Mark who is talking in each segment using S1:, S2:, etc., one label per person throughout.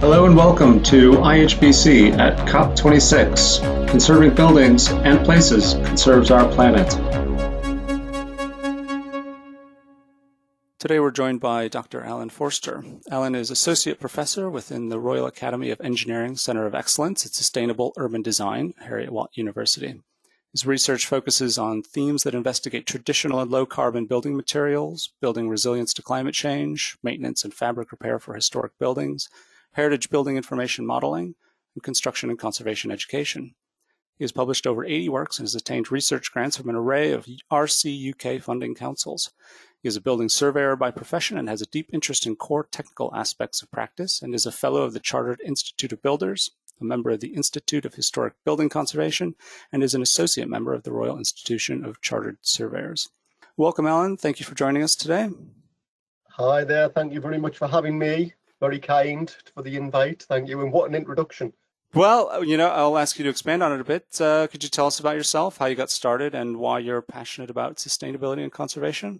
S1: Hello and welcome to IHBC at COP26. Conserving buildings and places conserves our planet.
S2: Today we're joined by Dr. Alan Forster. Alan is Associate Professor within the Royal Academy of Engineering Center of Excellence at Sustainable Urban Design, Heriot-Watt University. His research focuses on themes that investigate traditional and low carbon building materials, building resilience to climate change, maintenance and fabric repair for historic buildings, heritage building information modeling, and construction and conservation education. He has published over 80 works and has attained research grants from an array of RC UK funding councils. He is a building surveyor by profession and has a deep interest in core technical aspects of practice and is a fellow of the Chartered Institute of Builders, a member of the Institute of Historic Building Conservation, and is an associate member of the Royal Institution of Chartered Surveyors. Welcome, Alan. Thank you for joining us today.
S3: Hi there. Thank you very much for having me very kind for the invite. Thank you. And what an introduction.
S2: Well, uh, you know, I'll ask you to expand on it a bit. Uh, could you tell us about yourself, how you got started, and why you're passionate about sustainability and conservation?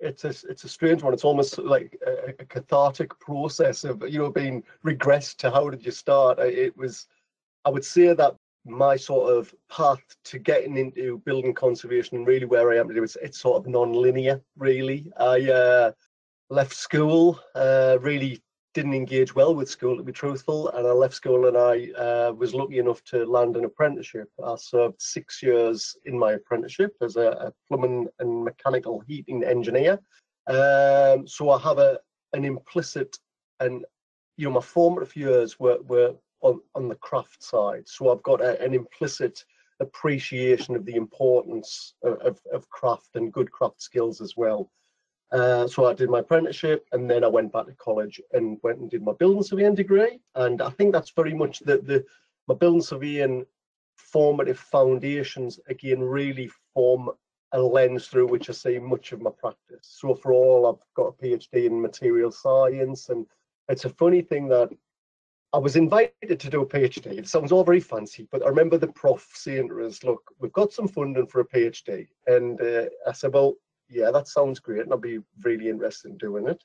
S3: It's a it's a strange one. It's almost like a, a cathartic process of you know being regressed to how did you start. It was, I would say that my sort of path to getting into building conservation and really where I am today, it's, it's sort of non-linear. Really, I uh, left school uh, really didn't engage well with school, to be truthful, and I left school and I uh, was lucky enough to land an apprenticeship. I served six years in my apprenticeship as a, a plumbing and mechanical heating engineer. Um, so I have a an implicit and you know my formative years were were on, on the craft side. So I've got a, an implicit appreciation of the importance of, of, of craft and good craft skills as well. Uh, so I did my apprenticeship and then I went back to college and went and did my building surveying degree. And I think that's very much the, the my building surveying formative foundations again really form a lens through which I see much of my practice. So for all I've got a PhD in material science and it's a funny thing that I was invited to do a PhD. It sounds all very fancy, but I remember the prof saying to us, look, we've got some funding for a PhD. And uh, I said, well, yeah, that sounds great, and I'd be really interested in doing it.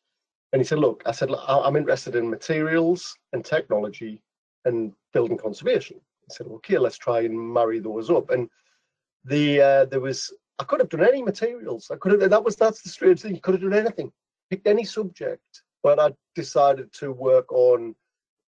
S3: And he said, look, I said, I'm interested in materials and technology and building conservation. He said, okay, let's try and marry those up. And the uh, there was I could have done any materials. I could have that was that's the strange thing. You could have done anything, picked any subject. But I decided to work on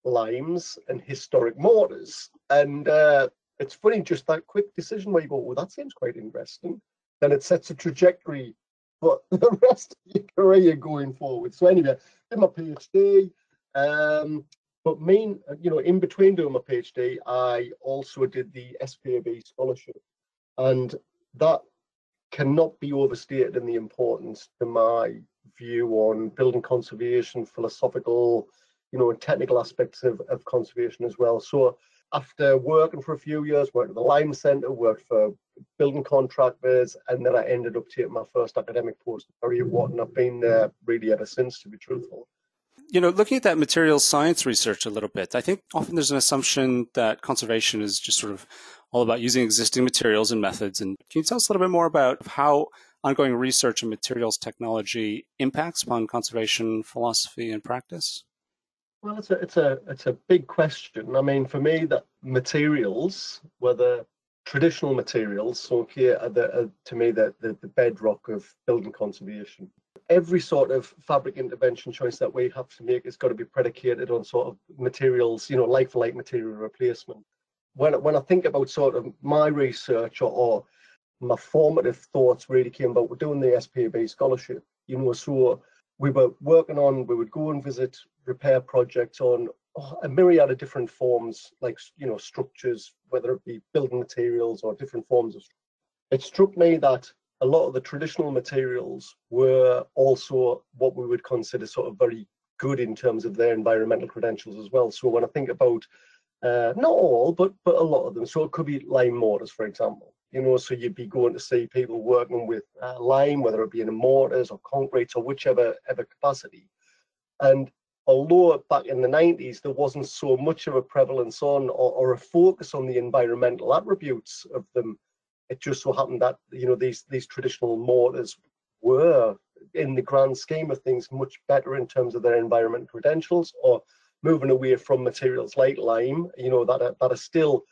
S3: limes and historic mortars. And uh, it's funny, just that quick decision where you go, well, that seems quite interesting. Then it sets a trajectory for the rest of your career going forward. So anyway, did my PhD. Um, but main, you know, in between doing my PhD, I also did the SPAB scholarship, and that cannot be overstated in the importance to my view on building conservation, philosophical, you know, technical aspects of, of conservation as well. So after working for a few years, worked at the Lime Centre, worked for building contractors, and then I ended up taking my first academic post at Heriot-Watt, and I've been there really ever since, to be truthful.
S2: You know, looking at that materials science research a little bit, I think often there's an assumption that conservation is just sort of all about using existing materials and methods. And can you tell us a little bit more about how ongoing research in materials technology impacts upon conservation philosophy and practice?
S3: Well, it's a it's a it's a big question. I mean, for me, that materials, whether traditional materials, so here are the are, to me the, the the bedrock of building conservation. Every sort of fabric intervention choice that we have to make has got to be predicated on sort of materials, you know, like for like material replacement. When when I think about sort of my research or, or my formative thoughts really came about doing the SPAB scholarship. You know, so we were working on, we would go and visit repair projects on a myriad of different forms, like, you know, structures, whether it be building materials or different forms of. It struck me that a lot of the traditional materials were also what we would consider sort of very good in terms of their environmental credentials as well. So when I think about uh, not all, but but a lot of them. So it could be lime mortars, for example you know, so you'd be going to see people working with uh, lime, whether it be in mortars or concrete or whichever ever capacity. And although back in the 90s there wasn't so much of a prevalence on or, or, a focus on the environmental attributes of them, it just so happened that you know these these traditional mortars were, in the grand scheme of things, much better in terms of their environmental credentials or moving away from materials like lime, you know, that are, that are still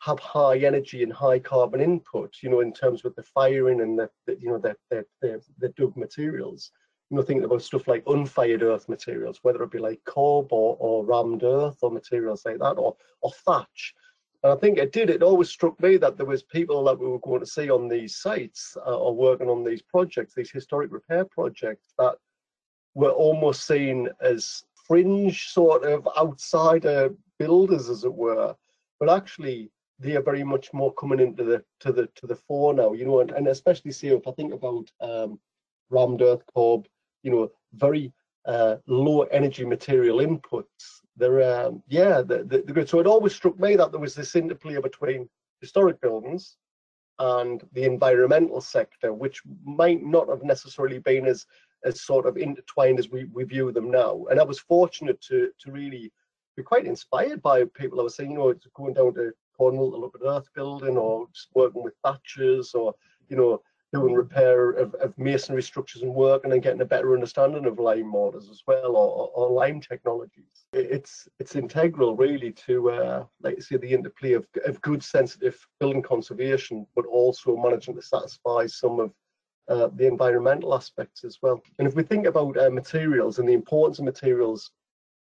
S3: have high energy and high carbon input, you know, in terms with the firing and the, the you know, the, the, the, the dug materials. You know, thinking about stuff like unfired earth materials, whether it be like cob or, or rammed earth or materials like that, or, or thatch. And I think it did, it always struck me that there was people that we were going to see on these sites uh, or working on these projects, these historic repair projects that were almost seen as fringe sort of outsider builders, as it were. But actually, they are very much more coming into the to the to the fore now, you know, and, and especially see if I think about um, rammed earth cob, you know, very uh, low energy material inputs. They're um, yeah, they're, they're good. So it always struck me that there was this interplay between historic buildings and the environmental sector, which might not have necessarily been as as sort of intertwined as we, we view them now. And I was fortunate to to really be quite inspired by people I was saying, you know, going down to Cornwall to look at earth building or just working with thatchers or, you know, doing repair of, of masonry structures and work and then getting a better understanding of lime mortars as well or, or lime technologies. It's it's integral really to uh, like you say the interplay of, of good sensitive building conservation but also managing to satisfy some of uh, the environmental aspects as well. And if we think about uh, materials and the importance of materials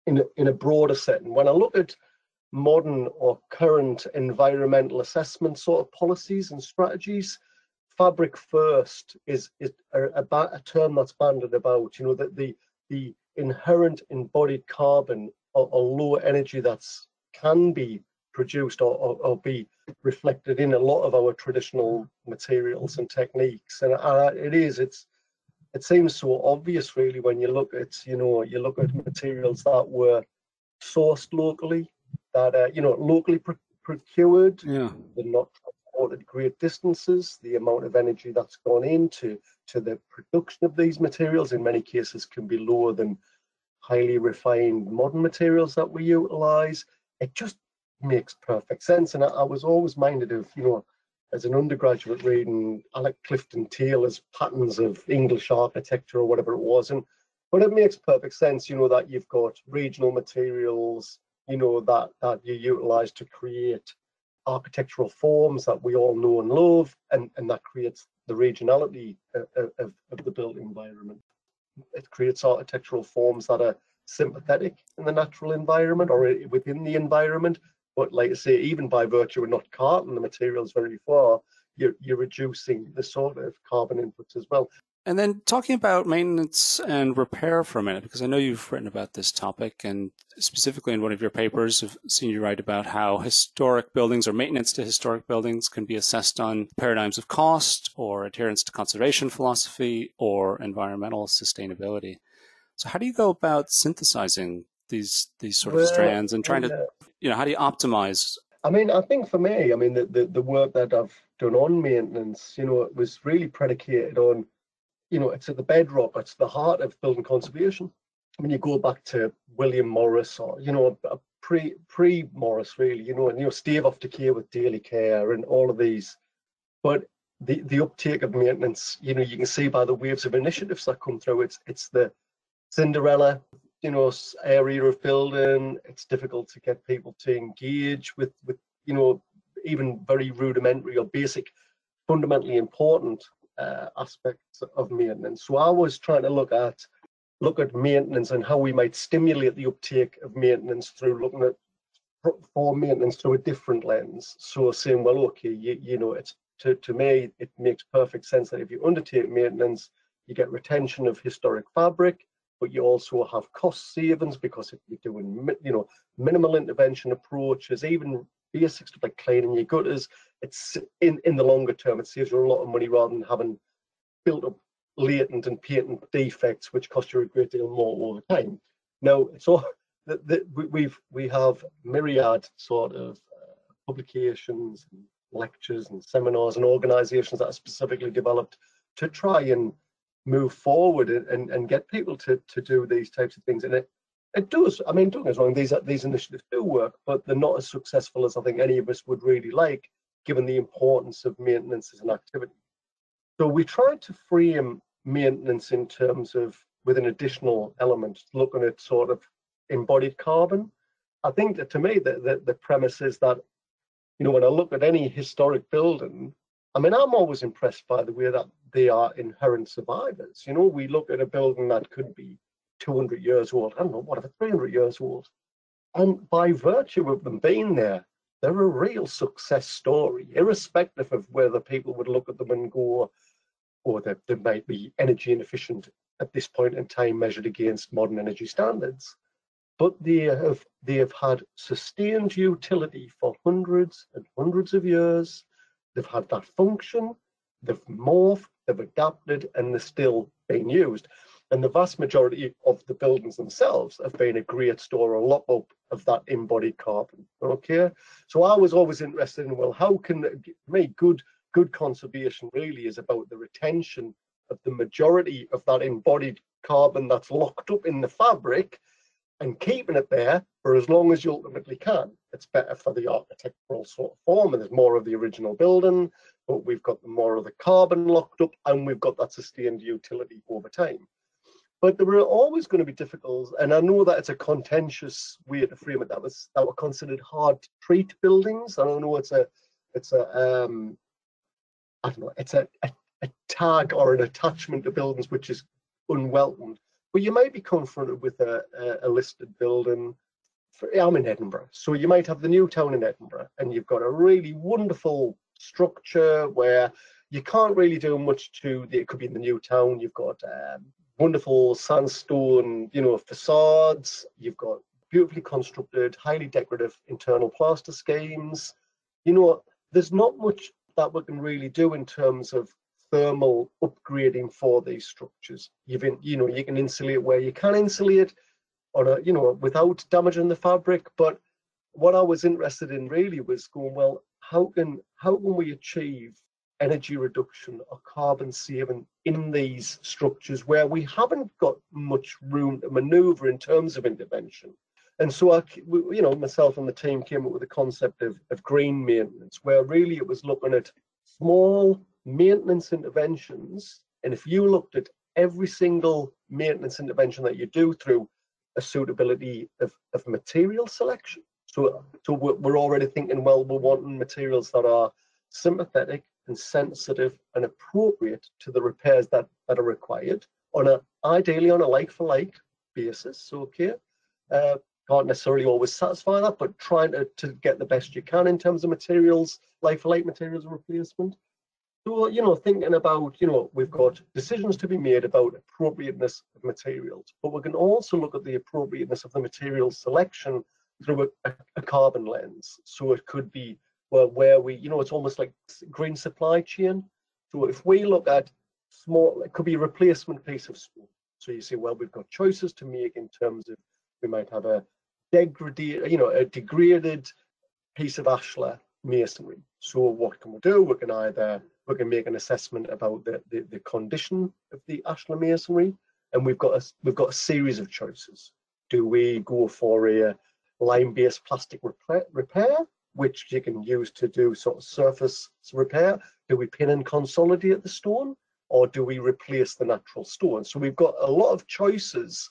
S3: in a, in a broader setting, when I look at modern or current environmental assessment sort of policies and strategies, fabric first is, is a, a, a term that's banded about, you know, that the, the inherent embodied carbon or, or low energy that's can be produced or, or, or, be reflected in a lot of our traditional materials and techniques. And uh, it is, it's, it seems so obvious really when you look at, you know, you look at materials that were sourced locally, that, uh, you know, locally pr procured,
S2: yeah.
S3: they're not transported great distances, the amount of energy that's gone into to the production of these materials in many cases can be lower than highly refined modern materials that we utilize. It just makes perfect sense. And I, I, was always minded of, you know, as an undergraduate reading Alec Clifton Taylor's patterns of English architecture or whatever it was. And but it makes perfect sense, you know, that you've got regional materials, you know, that that you utilize to create architectural forms that we all know and love, and, and that creates the regionality of, of, of the built environment. It creates architectural forms that are sympathetic in the natural environment or uh, within the environment, but like I say, even by virtue of not carting the materials very far, you're, you're reducing the sort of carbon inputs as well.
S2: And then talking about maintenance and repair for a minute, because I know you've written about this topic, and specifically in one of your papers, I've seen you write about how historic buildings or maintenance to historic buildings can be assessed on paradigms of cost or adherence to conservation philosophy or environmental sustainability. So, how do you go about synthesizing these these sort of well, strands and trying to, uh, you know, how do you optimize?
S3: I mean, I think for me, I mean, the, the, the work that I've done on maintenance, you know, it was really predicated on you know, it's at the bedrock, it's the heart of building conservation. When you go back to William Morris or, you know, a pre pre Morris really, you know, and you know, stave off decay with daily care and all of these. But the the uptake of maintenance, you know, you can see by the waves of initiatives that come through. It's it's the Cinderella, you know, area of building. It's difficult to get people to engage with with you know even very rudimentary or basic, fundamentally important uh, aspects of maintenance. So I was trying to look at look at maintenance and how we might stimulate the uptake of maintenance through looking at for maintenance through a different lens. So saying, well, okay, you, you know, it's to, to me, it makes perfect sense that if you undertake maintenance, you get retention of historic fabric, but you also have cost savings because if you're doing, you know, minimal intervention approaches, even basic stuff like cleaning your gutters. It's in in the longer term, it saves you a lot of money rather than having built up latent and patent defects, which cost you a great deal more over time. Now, so the, the, we've we have myriad sort of uh, publications, and lectures, and seminars, and organisations that are specifically developed to try and move forward and, and, and get people to to do these types of things. And it it does. I mean, don't get us wrong; these these initiatives do work, but they're not as successful as I think any of us would really like, given the importance of maintenance as an activity. So we tried to frame maintenance in terms of with an additional element, looking at sort of embodied carbon. I think that to me, the, the, the premise is that, you know, when I look at any historic building, I mean, I'm always impressed by the way that they are inherent survivors. You know, we look at a building that could be 200 years old, I don't know, what whatever, 300 years old. And by virtue of them being there, they're a real success story, irrespective of whether people would look at them and go, oh, or that they might be energy inefficient at this point in time measured against modern energy standards. But they have they have had sustained utility for hundreds and hundreds of years. They've had that function, they've morphed, they've adapted, and they're still being used. And the vast majority of the buildings themselves have been a great store or lock up of that embodied carbon. Okay. So I was always interested in, well, how can make good good conservation really is about the retention of the majority of that embodied carbon that's locked up in the fabric and keeping it there for as long as you ultimately can. It's better for the architectural sort of form, and there's more of the original building, but we've got more of the carbon locked up, and we've got that sustained utility over time. But there were always going to be difficult, and I know that it's a contentious way to frame it. That was that were considered hard to treat buildings. I don't know it's a it's a um I don't know it's a, a, a tag or an attachment to buildings which is unwelcomed. But you might be confronted with a, a, a listed building. For, I'm in Edinburgh, so you might have the new town in Edinburgh, and you've got a really wonderful structure where you can't really do much to. The, it could be in the new town. You've got um, wonderful sandstone, you know, facades. You've got beautifully constructed, highly decorative internal plaster schemes. You know, there's not much that we can really do in terms of thermal upgrading for these structures. You've in, you know, you can insulate where you can insulate on a, you know, without damaging the fabric. But what I was interested in really was going, well, how can how can we achieve energy reduction or carbon saving in these structures where we haven't got much room to maneuver in terms of intervention. And so, I, you know, myself and the team came up with the concept of, of green maintenance, where really it was looking at small maintenance interventions. And if you looked at every single maintenance intervention that you do through a suitability of, of material selection, so, so we're already thinking, well, we're wanting materials that are sympathetic and sensitive and appropriate to the repairs that, that are required on a ideally on a like for like basis. Okay. Uh, can't necessarily always satisfy that, but trying to, to get the best you can in terms of materials, like for like materials replacement. So, you know, thinking about, you know, we've got decisions to be made about appropriateness of materials, but we can also look at the appropriateness of the material selection through a, a carbon lens. So it could be well, where we, you know, it's almost like green supply chain. So if we look at small, it could be a replacement piece of stone. So you say, well, we've got choices to make in terms of we might have a degraded, you know, a degraded piece of ashlar masonry. So what can we do? We can either we can make an assessment about the, the, the condition of the ashlar masonry, and we've got a we've got a series of choices. Do we go for a lime-based plastic repair, repair, which you can use to do sort of surface repair? Do we pin and consolidate the stone, or do we replace the natural stone? So we've got a lot of choices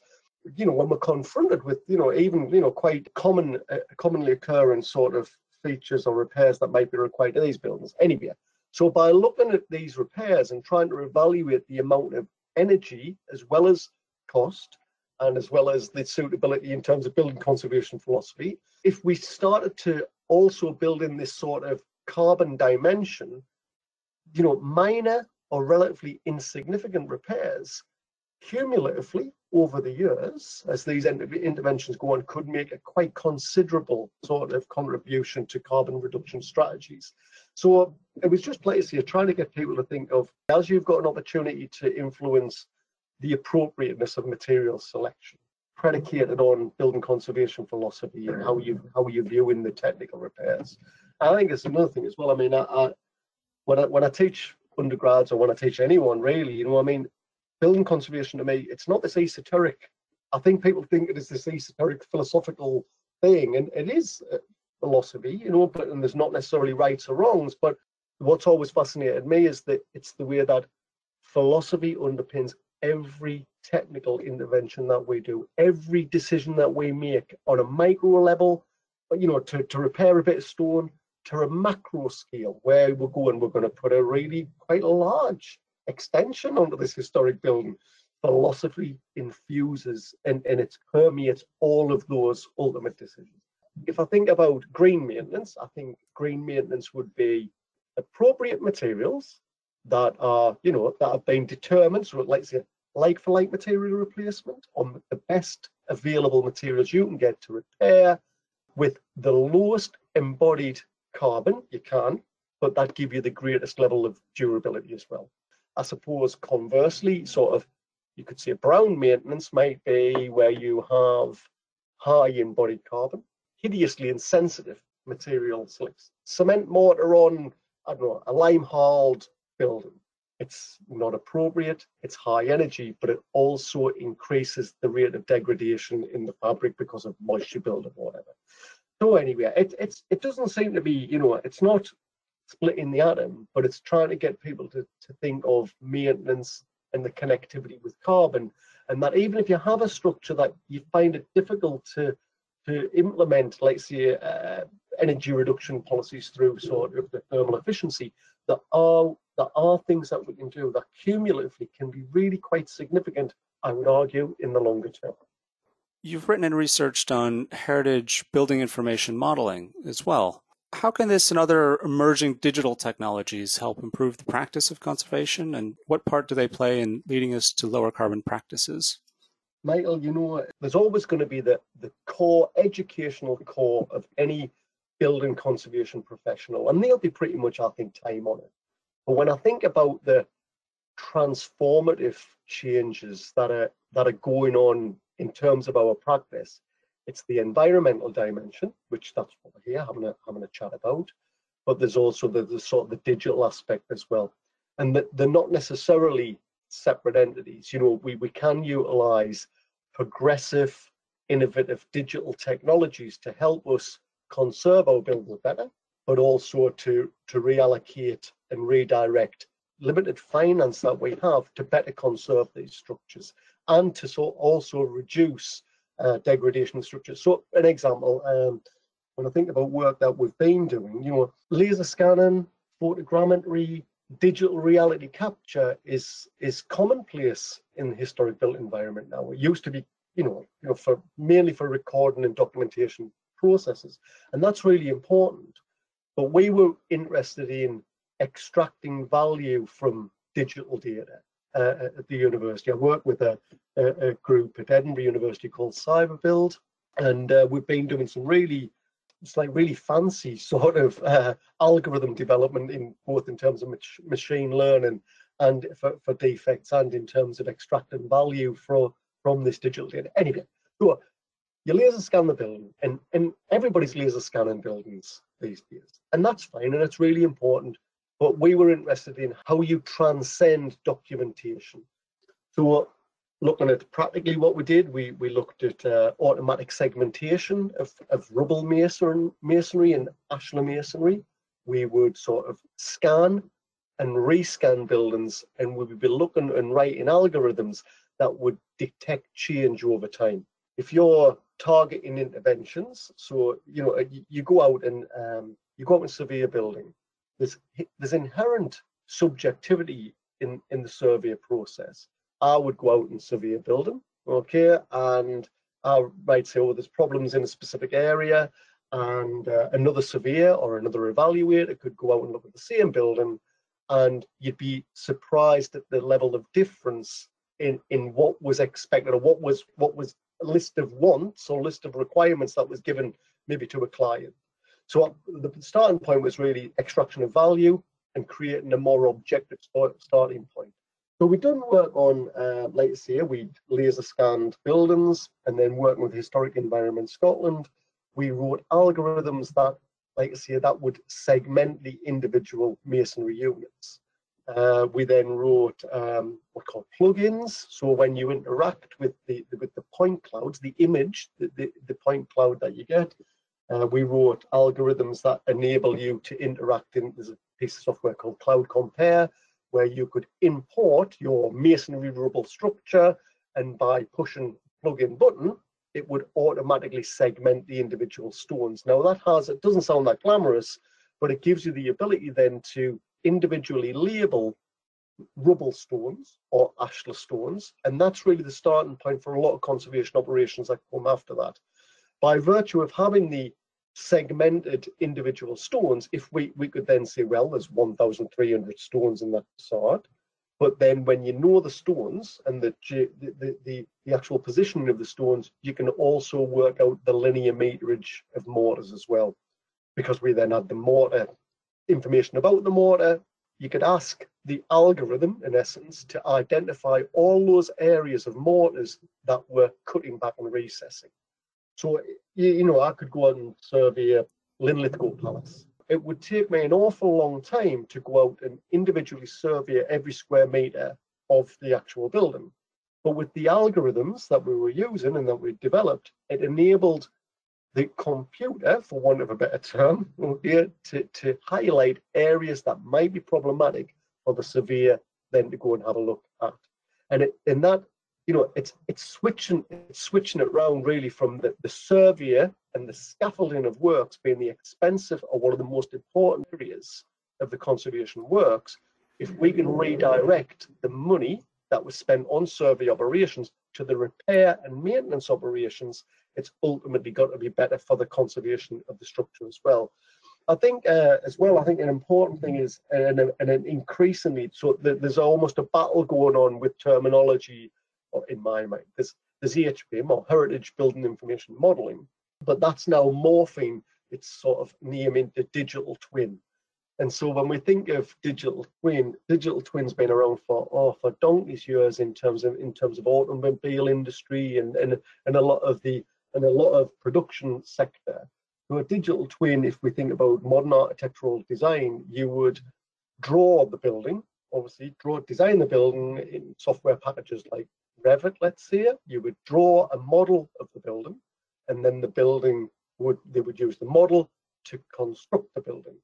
S3: you know, when we're confronted with, you know, even, you know, quite common, uh, commonly occurring sort of features or repairs that might be required in these buildings anywhere. So by looking at these repairs and trying to evaluate the amount of energy as well as cost and as well as the suitability in terms of building conservation philosophy, if we started to also build in this sort of carbon dimension, you know, minor or relatively insignificant repairs cumulatively over the years, as these interventions go on, could make a quite considerable sort of contribution to carbon reduction strategies. So uh, it was just place here trying to get people to think of as you've got an opportunity to influence the appropriateness of material selection, predicated on building conservation philosophy and how you how you viewing the technical repairs. I think it's another thing as well. I mean, I, I when I when I teach undergrads or when I teach anyone really, you know, I mean, building conservation to me, it's not this esoteric. I think people think it is this esoteric philosophical thing, and it is philosophy, you know, but and there's not necessarily rights or wrongs. But what's always fascinated me is that it's the way that philosophy underpins every technical intervention that we do, every decision that we make on a micro level, you know, to, to repair a bit of stone, to a macro scale, where we're going, we're going to put a really quite large extension onto this historic building. Philosophy infuses and, and it permeates all of those ultimate decisions. If I think about green maintenance, I think green maintenance would be appropriate materials that are, you know, that have been determined. So let's say like for like material replacement on the best available materials you can get to repair with the lowest embodied carbon you can, but that give you the greatest level of durability as well. I suppose conversely, sort of, you could say brown maintenance might be where you have high embodied carbon, hideously insensitive materials like cement mortar on, I don't know, a lime hard building. It's not appropriate, it's high energy, but it also increases the rate of degradation in the fabric because of moisture buildup or whatever. So anyway, it, it's it doesn't seem to be, you know, it's not splitting the atom, but it's trying to get people to, to think of maintenance and the connectivity with carbon. And that even if you have a structure that you find it difficult to to implement, let's say, uh, energy reduction policies through sort of the thermal efficiency, there are there are things that we can do that cumulatively can be really quite significant, I would argue, in the longer term.
S2: You've written and researched on heritage building information modeling as well. How can this and other emerging digital technologies help improve the practice of conservation, and what part do they play in leading us to lower carbon practices?
S3: Michael, you know, there's always going to be the, the core educational core of any building conservation professional, and they'll be pretty much, I think, time on it. But when I think about the transformative changes that are that are going on in terms of our practice, it's the environmental dimension, which that's what we're here having a having a chat about. But there's also the, the sort of the digital aspect as well. And that they're not necessarily separate entities. You know, we, we can utilize progressive, innovative digital technologies to help us conserve our buildings better, but also to, to reallocate and redirect limited finance that we have to better conserve these structures and to so also reduce uh, degradation structures. So an example, um, when I think about work that we've been doing, you know, laser scanning, photogrammetry, digital reality capture is is commonplace in the historic built environment now. It used to be, you know, you know, for mainly for recording and documentation processes, and that's really important. But we were interested in extracting value from digital data uh, at the university. I work with a, a, a, group at Edinburgh University called Cyberbuild, and uh, we've been doing some really, it's like really fancy sort of uh, algorithm development in both in terms of mach- machine learning and for, for defects and in terms of extracting value from from this digital data. Anyway, so you laser scan the building, and and everybody's laser scanning buildings these days, and that's fine, and it's really important but we were interested in how you transcend documentation. So looking at practically what we did, we, we looked at uh, automatic segmentation of, of rubble mason, masonry and ashlar masonry. We would sort of scan and rescan buildings and we would be looking and writing algorithms that would detect change over time. If you're targeting interventions, so you know you, go out and um, you go out and survey a building, there's there's inherent subjectivity in in the survey process. I would go out and survey a building, okay, and I might say, oh, there's problems in a specific area, and uh, another surveyor or another evaluator could go out and look at the same building, and you'd be surprised at the level of difference in in what was expected or what was what was a list of wants or list of requirements that was given maybe to a client. So the starting point was really extraction of value and creating a more objective starting point. So we've done work on, uh, this year, we laser scanned buildings and then working with Historic Environment Scotland, we wrote algorithms that, like say, that would segment the individual masonry units. Uh, we then wrote um, what called plugins. So when you interact with the with the point clouds, the image, the, the, the point cloud that you get, uh, we wrote algorithms that enable you to interact in, there's a piece of software called Cloud Compare, where you could import your masonry rubble structure and by pushing plug-in button, it would automatically segment the individual stones. Now that has, it doesn't sound that glamorous, but it gives you the ability then to individually label rubble stones or ashlar stones. And that's really the starting point for a lot of conservation operations that come after that. By virtue of having the segmented individual stones, if we, we could then say, well, there's 1,300 stones in that facade, but then when you know the stones and the, the, the, the, actual positioning of the stones, you can also work out the linear meterage of mortars as well. Because we then had the mortar information about the mortar, you could ask the algorithm, in essence, to identify all those areas of mortars that were cutting back and recessing. So, you know, I could go out and survey Linlithgow Palace it would take me an awful long time to go out and individually survey every square meter of the actual building. But with the algorithms that we were using and that we developed, it enabled the computer, for want of a better term, oh okay, to, to highlight areas that might be problematic for the surveyor then to go and have a look at. And it, in that you know, it's it's switching it's switching it around really from the, the surveyor and the scaffolding of works being the expensive or one of the most important areas of the conservation works. If we can redirect the money that was spent on survey operations to the repair and maintenance operations, it's ultimately got to be better for the conservation of the structure as well. I think uh, as well, I think an important thing is, and, and an increasingly, so there's almost a battle going on with terminology in my mind. There's, there's HBIM or Heritage Building Information Modeling, but that's now morphing its sort of name into digital twin. And so when we think of digital twin, digital twins been around for oh for donkey's years in terms of in terms of automobile industry and and, and a lot of the and a lot of production sector. So a digital twin, if we think about modern architectural design, you would draw the building, obviously draw design the building in software packages like Revit, let's say, you would draw a model of the building, and then the building would they would use the model to construct the building.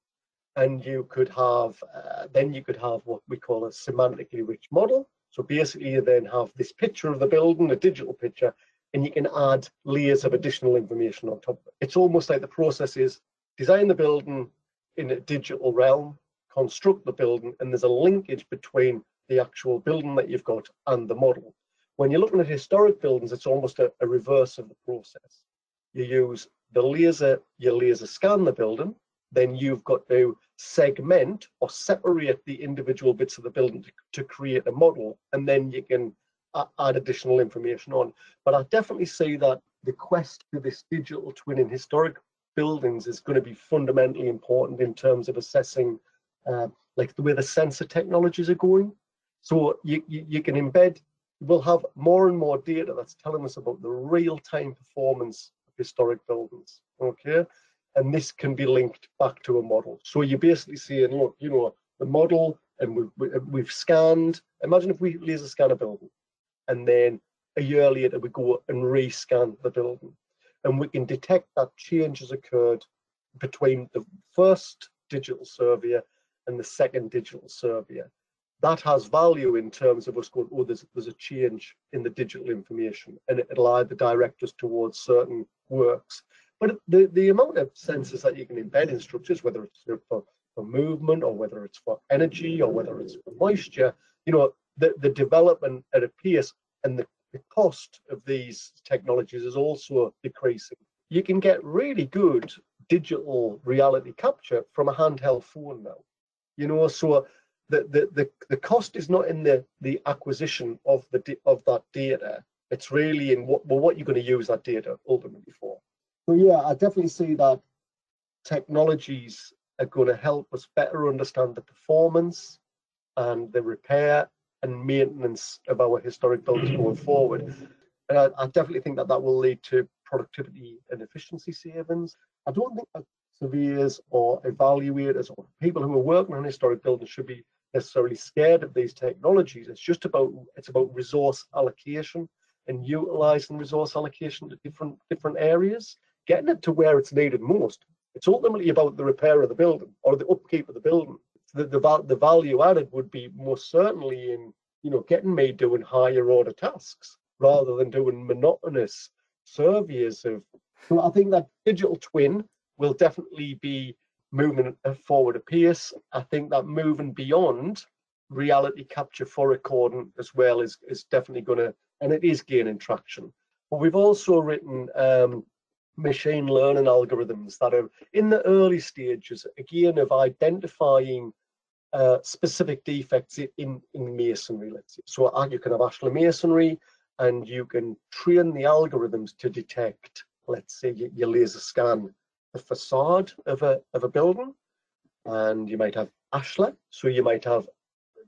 S3: And you could have uh, then you could have what we call a semantically rich model. So basically, you then have this picture of the building, a digital picture, and you can add layers of additional information on top. of it. It's almost like the process is design the building in a digital realm, construct the building, and there's a linkage between the actual building that you've got and the model. When you're looking at historic buildings, it's almost a, a reverse of the process. You use the laser, you laser scan the building, then you've got to segment or separate the individual bits of the building to, to create a model, and then you can add additional information on. But I definitely see that the quest for this digital twin in historic buildings is going to be fundamentally important in terms of assessing uh, like the way the sensor technologies are going. So you, you, you can embed we'll have more and more data that's telling us about the real-time performance of historic buildings. Okay, and this can be linked back to a model. So you're basically saying, look, you know, the model, and we've we've scanned. Imagine if we laser scan a building, and then a year later we go and rescan the building, and we can detect that change has occurred between the first digital surveyor and the second digital surveyor that has value in terms of us going, oh, there's, there's a change in the digital information and it, will either direct us towards certain works. But the, the amount of sensors that you can embed in structures, whether it's for, for movement or whether it's for energy or whether it's for moisture, you know, the, the development at a pace and the, the cost of these technologies is also decreasing. You can get really good digital reality capture from a handheld phone now. You know, so the, the, the, the cost is not in the, the acquisition of the of that data. It's really in what well, what you're going to use that data ultimately for. So yeah, I definitely see that technologies are going to help us better understand the performance and the repair and maintenance of our historic buildings going forward. And I, I, definitely think that that will lead to productivity and efficiency savings. I don't think that surveyors or evaluators or people who are working on historic buildings should be necessarily scared of these technologies. It's just about it's about resource allocation and utilizing resource allocation to different different areas, getting it to where it's needed most. It's ultimately about the repair of the building or the upkeep of the building. The, the, the value added would be most certainly in you know getting me doing higher order tasks rather than doing monotonous surveys of. So I think that digital twin will definitely be moving forward a pace. I think that moving beyond reality capture for recording as well is, is definitely going to, and it is gaining traction. But we've also written um, machine learning algorithms that are in the early stages, again, of identifying uh, specific defects in, in masonry, let's. So uh, you can have ashlar masonry and you can train the algorithms to detect, let's say, your you laser scan the facade of a, of a building and you might have ashlar. So you might have,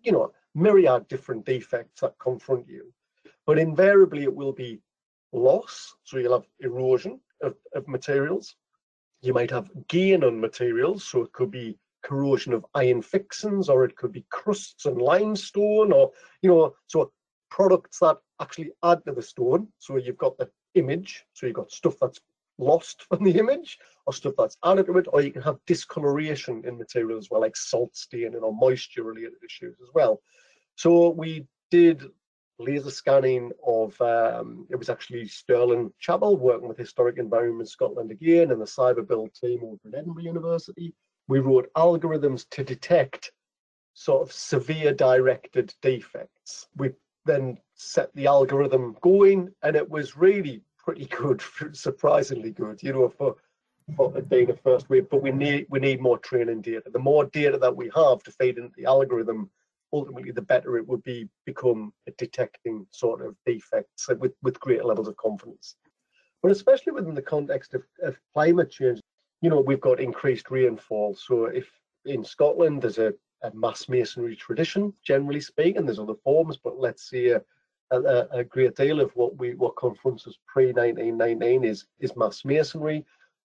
S3: you know, myriad different defects that confront you. But invariably it will be loss. So you'll have erosion of, of materials. You might have gain on materials. So it could be corrosion of iron fixings or it could be crusts and limestone or you know so products that actually add to the stone so you've got the image so you've got stuff that's lost from the image or stuff that's it or you can have discoloration in material as well like salt staining or moisture related issues as well so we did laser scanning of um, it was actually Stirling Chapel working with Historic Environment Scotland again and the Cyberbuild team over at Edinburgh University we wrote algorithms to detect sort of severe directed defects. We then set the algorithm going, and it was really pretty good, surprisingly good, you know, for, for being a first wave. But we need we need more training data. The more data that we have to feed into the algorithm, ultimately, the better it would be become at detecting sort of defects with with greater levels of confidence. But especially within the context of, of climate change, you know, we've got increased rainfall. So if in Scotland there's a, a mass masonry tradition, generally speaking, there's other forms, but let's say a, a, a great deal of what we what confronts us pre 1919 is is mass masonry.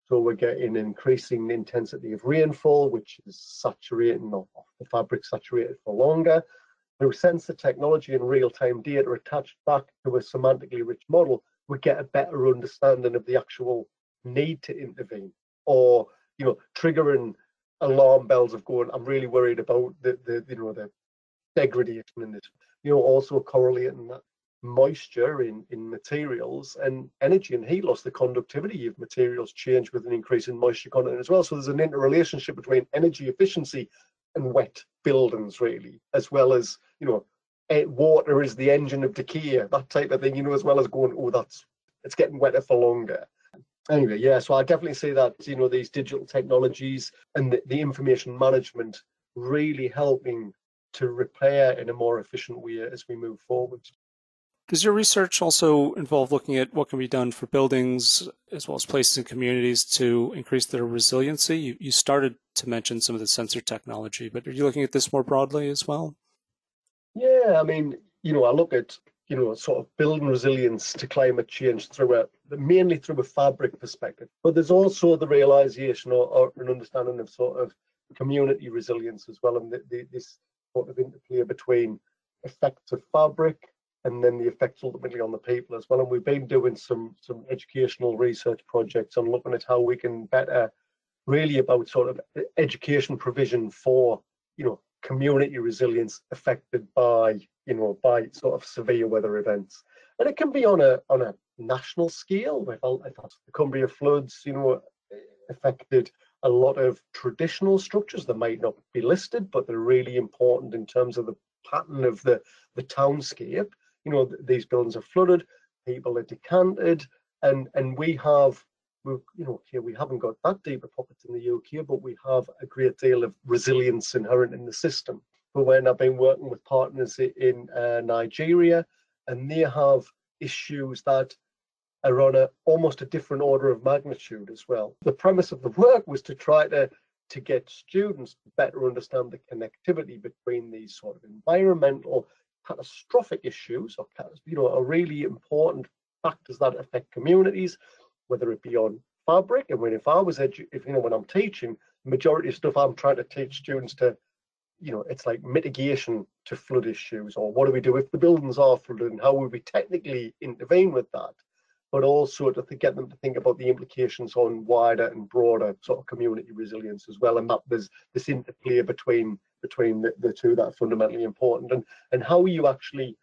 S3: So we're getting increasing intensity of rainfall, which is saturating off the fabric saturated for longer. Through sensor technology and real-time data attached back to a semantically rich model, we get a better understanding of the actual need to intervene or you know triggering alarm bells of going i'm really worried about the, the you know the degradation in this you know also correlating that moisture in in materials and energy and heat loss the conductivity of materials change with an increase in moisture content as well so there's an interrelationship between energy efficiency and wet buildings really as well as you know eh, water is the engine of decay that type of thing you know as well as going oh that's it's getting wetter for longer anyway, yeah, so I definitely see that, you know, these digital technologies and the, the information management really helping to repair in a more efficient way as we move forward.
S2: Does your research also involve looking at what can be done for buildings as well as places and communities to increase their resiliency? You, you started to mention some of the sensor technology, but are you looking at this more broadly as well?
S3: Yeah, I mean, you know, I look at you know, sort of building resilience to climate change through a mainly through a fabric perspective. But there's also the realization or, or an understanding of sort of community resilience as well, and the, the, this sort of interplay between effects of fabric and then the effects ultimately on the people as well. And we've been doing some some educational research projects on looking at how we can better really about sort of education provision for you know community resilience affected by you know by sort of severe weather events. And it can be on a on a national scale. If, if the cumbria floods you know affected a lot of traditional structures that might not be listed but they're really important in terms of the pattern of the the townscape you know these buildings are flooded people are decanted and and we have we you know here we haven't got that deep a pocket in the UK, but we have a great deal of resilience inherent in the system. But when I've been working with partners in uh, Nigeria, and they have issues that are on a almost a different order of magnitude as well. The premise of the work was to try to to get students to better understand the connectivity between these sort of environmental catastrophic issues or you know are really important factors that affect communities whether it be on fabric. And when if I was edu- if you know when I'm teaching, majority of stuff I'm trying to teach students to, you know, it's like mitigation to flood issues, or what do we do if the buildings are flooded, and how would we technically intervene with that? But also to get them to think about the implications on wider and broader sort of community resilience as well, and that there's this interplay between between the, the two that are fundamentally important, and and how you actually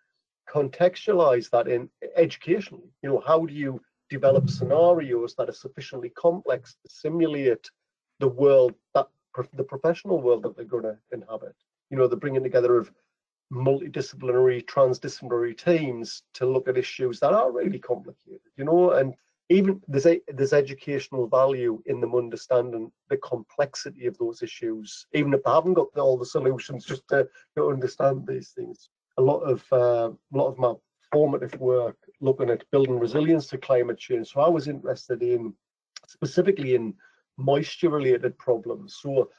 S3: contextualize that in educationally. You know, how do you develop scenarios that are sufficiently complex to simulate the world that the professional world that they're going to inhabit? You know, the bringing together of multidisciplinary, transdisciplinary teams to look at issues that are really complicated. You know, and even there's a, there's educational value in them understanding the complexity of those issues, even if they haven't got all the solutions, just to, to understand these things. A lot of uh, a lot of my formative work looking at building resilience to climate change. So I was interested in specifically in moisture related problems. So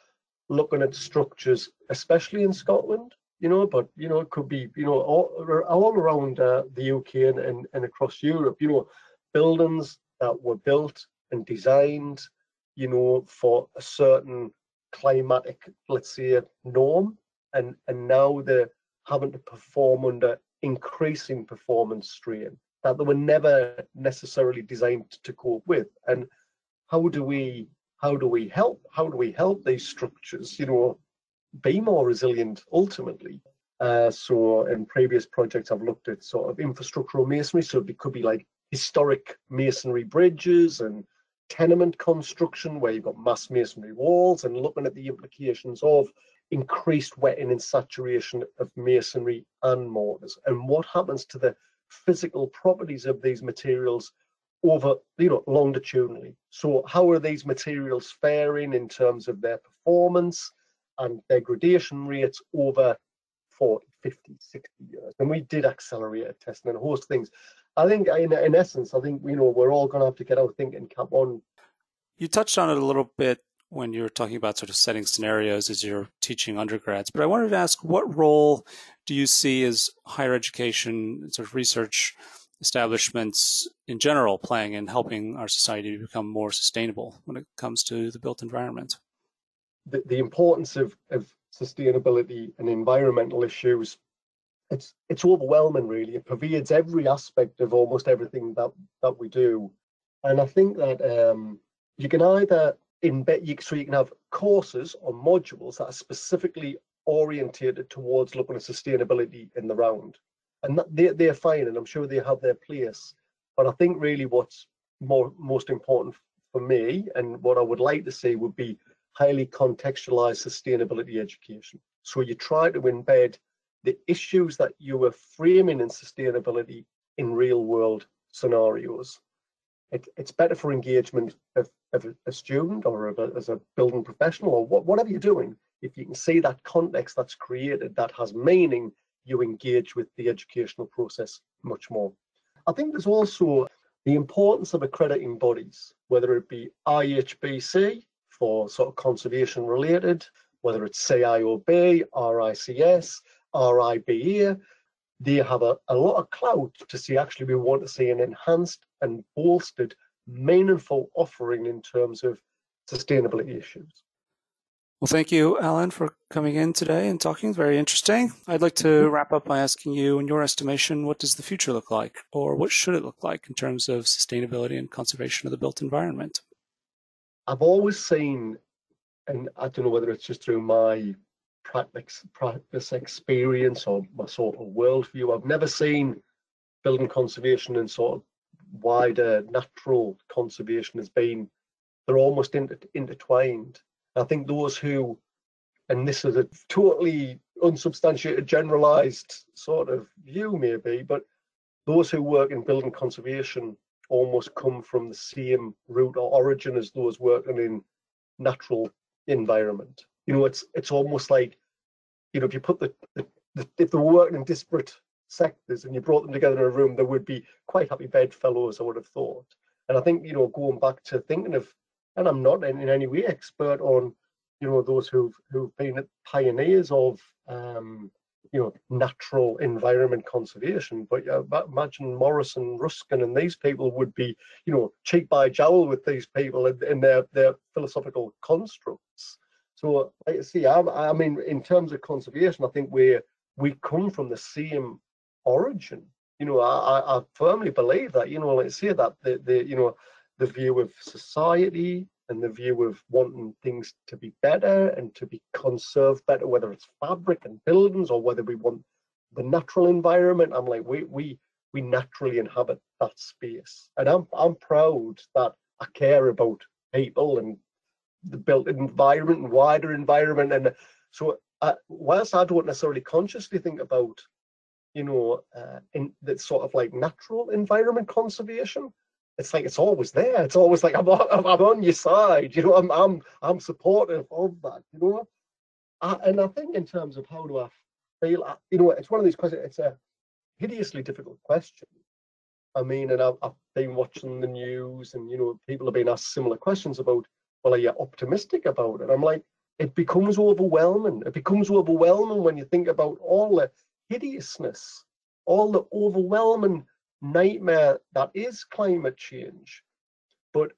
S3: looking at structures, especially in Scotland, you know, but you know, it could be, you know, all, all around uh, the UK and, and, and across Europe, you know, buildings that were built and designed, you know, for a certain climatic, let's say, norm, and and now they're having to perform under increasing performance strain that they were never necessarily designed to cope with. And how do we how do we help? How do we help these structures, you know, be more resilient ultimately? Uh, so in previous projects, I've looked at sort of infrastructural masonry. So it could be like historic masonry bridges and tenement construction where you've got mass masonry walls and looking at the implications of increased wetting and saturation of masonry and mortars. And what happens to the physical properties of these materials over you know longitudinally? So how are these materials faring in terms of their performance and degradation rates over 40 50 60 years? And we did accelerated testing and a host of things I think in, in essence, I think you know we're all going to have to get our thinking cap on.
S2: You touched on it a little bit when you were talking about sort of setting scenarios as you're teaching undergrads, but I wanted to ask what role do you see as higher education sort of research establishments in general playing in helping our society become more sustainable when it comes to the built environment?
S3: The, the importance of, of sustainability and environmental issues it's it's overwhelming really. It pervades every aspect of almost everything that that we do. And i think that um, you can either embed you, so you can have courses or modules that are specifically orientated towards looking at sustainability in the round. And that, they, they're fine and i'm sure they have their place. But i think really what's more most important for me and what i would like to see would be highly contextualized sustainability education. So you try to embed the issues that you were framing in sustainability in real world scenarios. It, it's better for engagement of, of a student or a, as a building professional or what, whatever you're doing. If you can see that context that's created that has meaning, you engage with the educational process much more. I think there's also the importance of accrediting bodies, whether it be IHBC for sort of conservation related, whether it's CIOB, RICS, RIBA, they have a, a lot of clout to see actually we want to see an enhanced and bolstered meaningful offering in terms of sustainability issues.
S2: Well, thank you, Alan, for coming in today and talking. Very interesting. I'd like to mm-hmm. wrap up by asking you, in your estimation, what does the future look like, or what should it look like in terms of sustainability and conservation of the built environment?
S3: I've always seen, and I don't know whether it's just through my practice, practice experience or my sort of worldview. I've never seen building conservation and sort of wider natural conservation as being they're almost inter- intertwined. I think those who, and this is a totally unsubstantiated, generalized sort of view, maybe, but those who work in building conservation almost come from the same root or origin as those working in natural environment you know, it's it's almost like, you know, if you put the, the, the if they were working in disparate sectors and you brought them together in a room, they would be quite happy bedfellows, I would have thought. And I think, you know, going back to thinking of, and I'm not in, in any way expert on, you know, those who've who've been pioneers of um, you know, natural environment conservation. But imagine Morris and Ruskin and these people would be, you know, cheek by jowl with these people in, in their, their philosophical constructs. So, like I see, I, I mean, in terms of conservation, I think we we come from the same origin. You know, I, I firmly believe that. You know, like I say that the the you know the view of society and the view of wanting things to be better and to be conserved better, whether it's fabric and buildings or whether we want the natural environment. I'm like, we we we naturally inhabit that space, and I'm I'm proud that I care about people and the built environment and wider environment, and so uh, whilst I don't necessarily consciously think about, you know, uh, in that sort of like natural environment conservation, it's like it's always there. It's always like I'm on, I'm on your side. You know, I'm I'm I'm supportive of that. You know, I, and I think in terms of how do I feel, I, you know, it's one of these questions. It's a hideously difficult question. I mean, and I've, I've been watching the news, and you know, people have been asked similar questions about, well, are you optimistic about it? I'm like, it becomes overwhelming. It becomes overwhelming when you think about all the hideousness, all the overwhelming nightmare that is climate change, but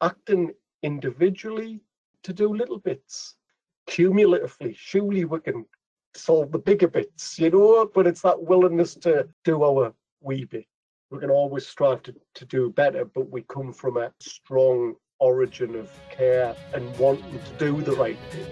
S3: acting individually to do little bits, cumulatively, surely we can solve the bigger bits, you know, but it's that willingness to do our wee bit. We can always strive to, to do better, but we come from a strong origin of care and wanting to do the right thing.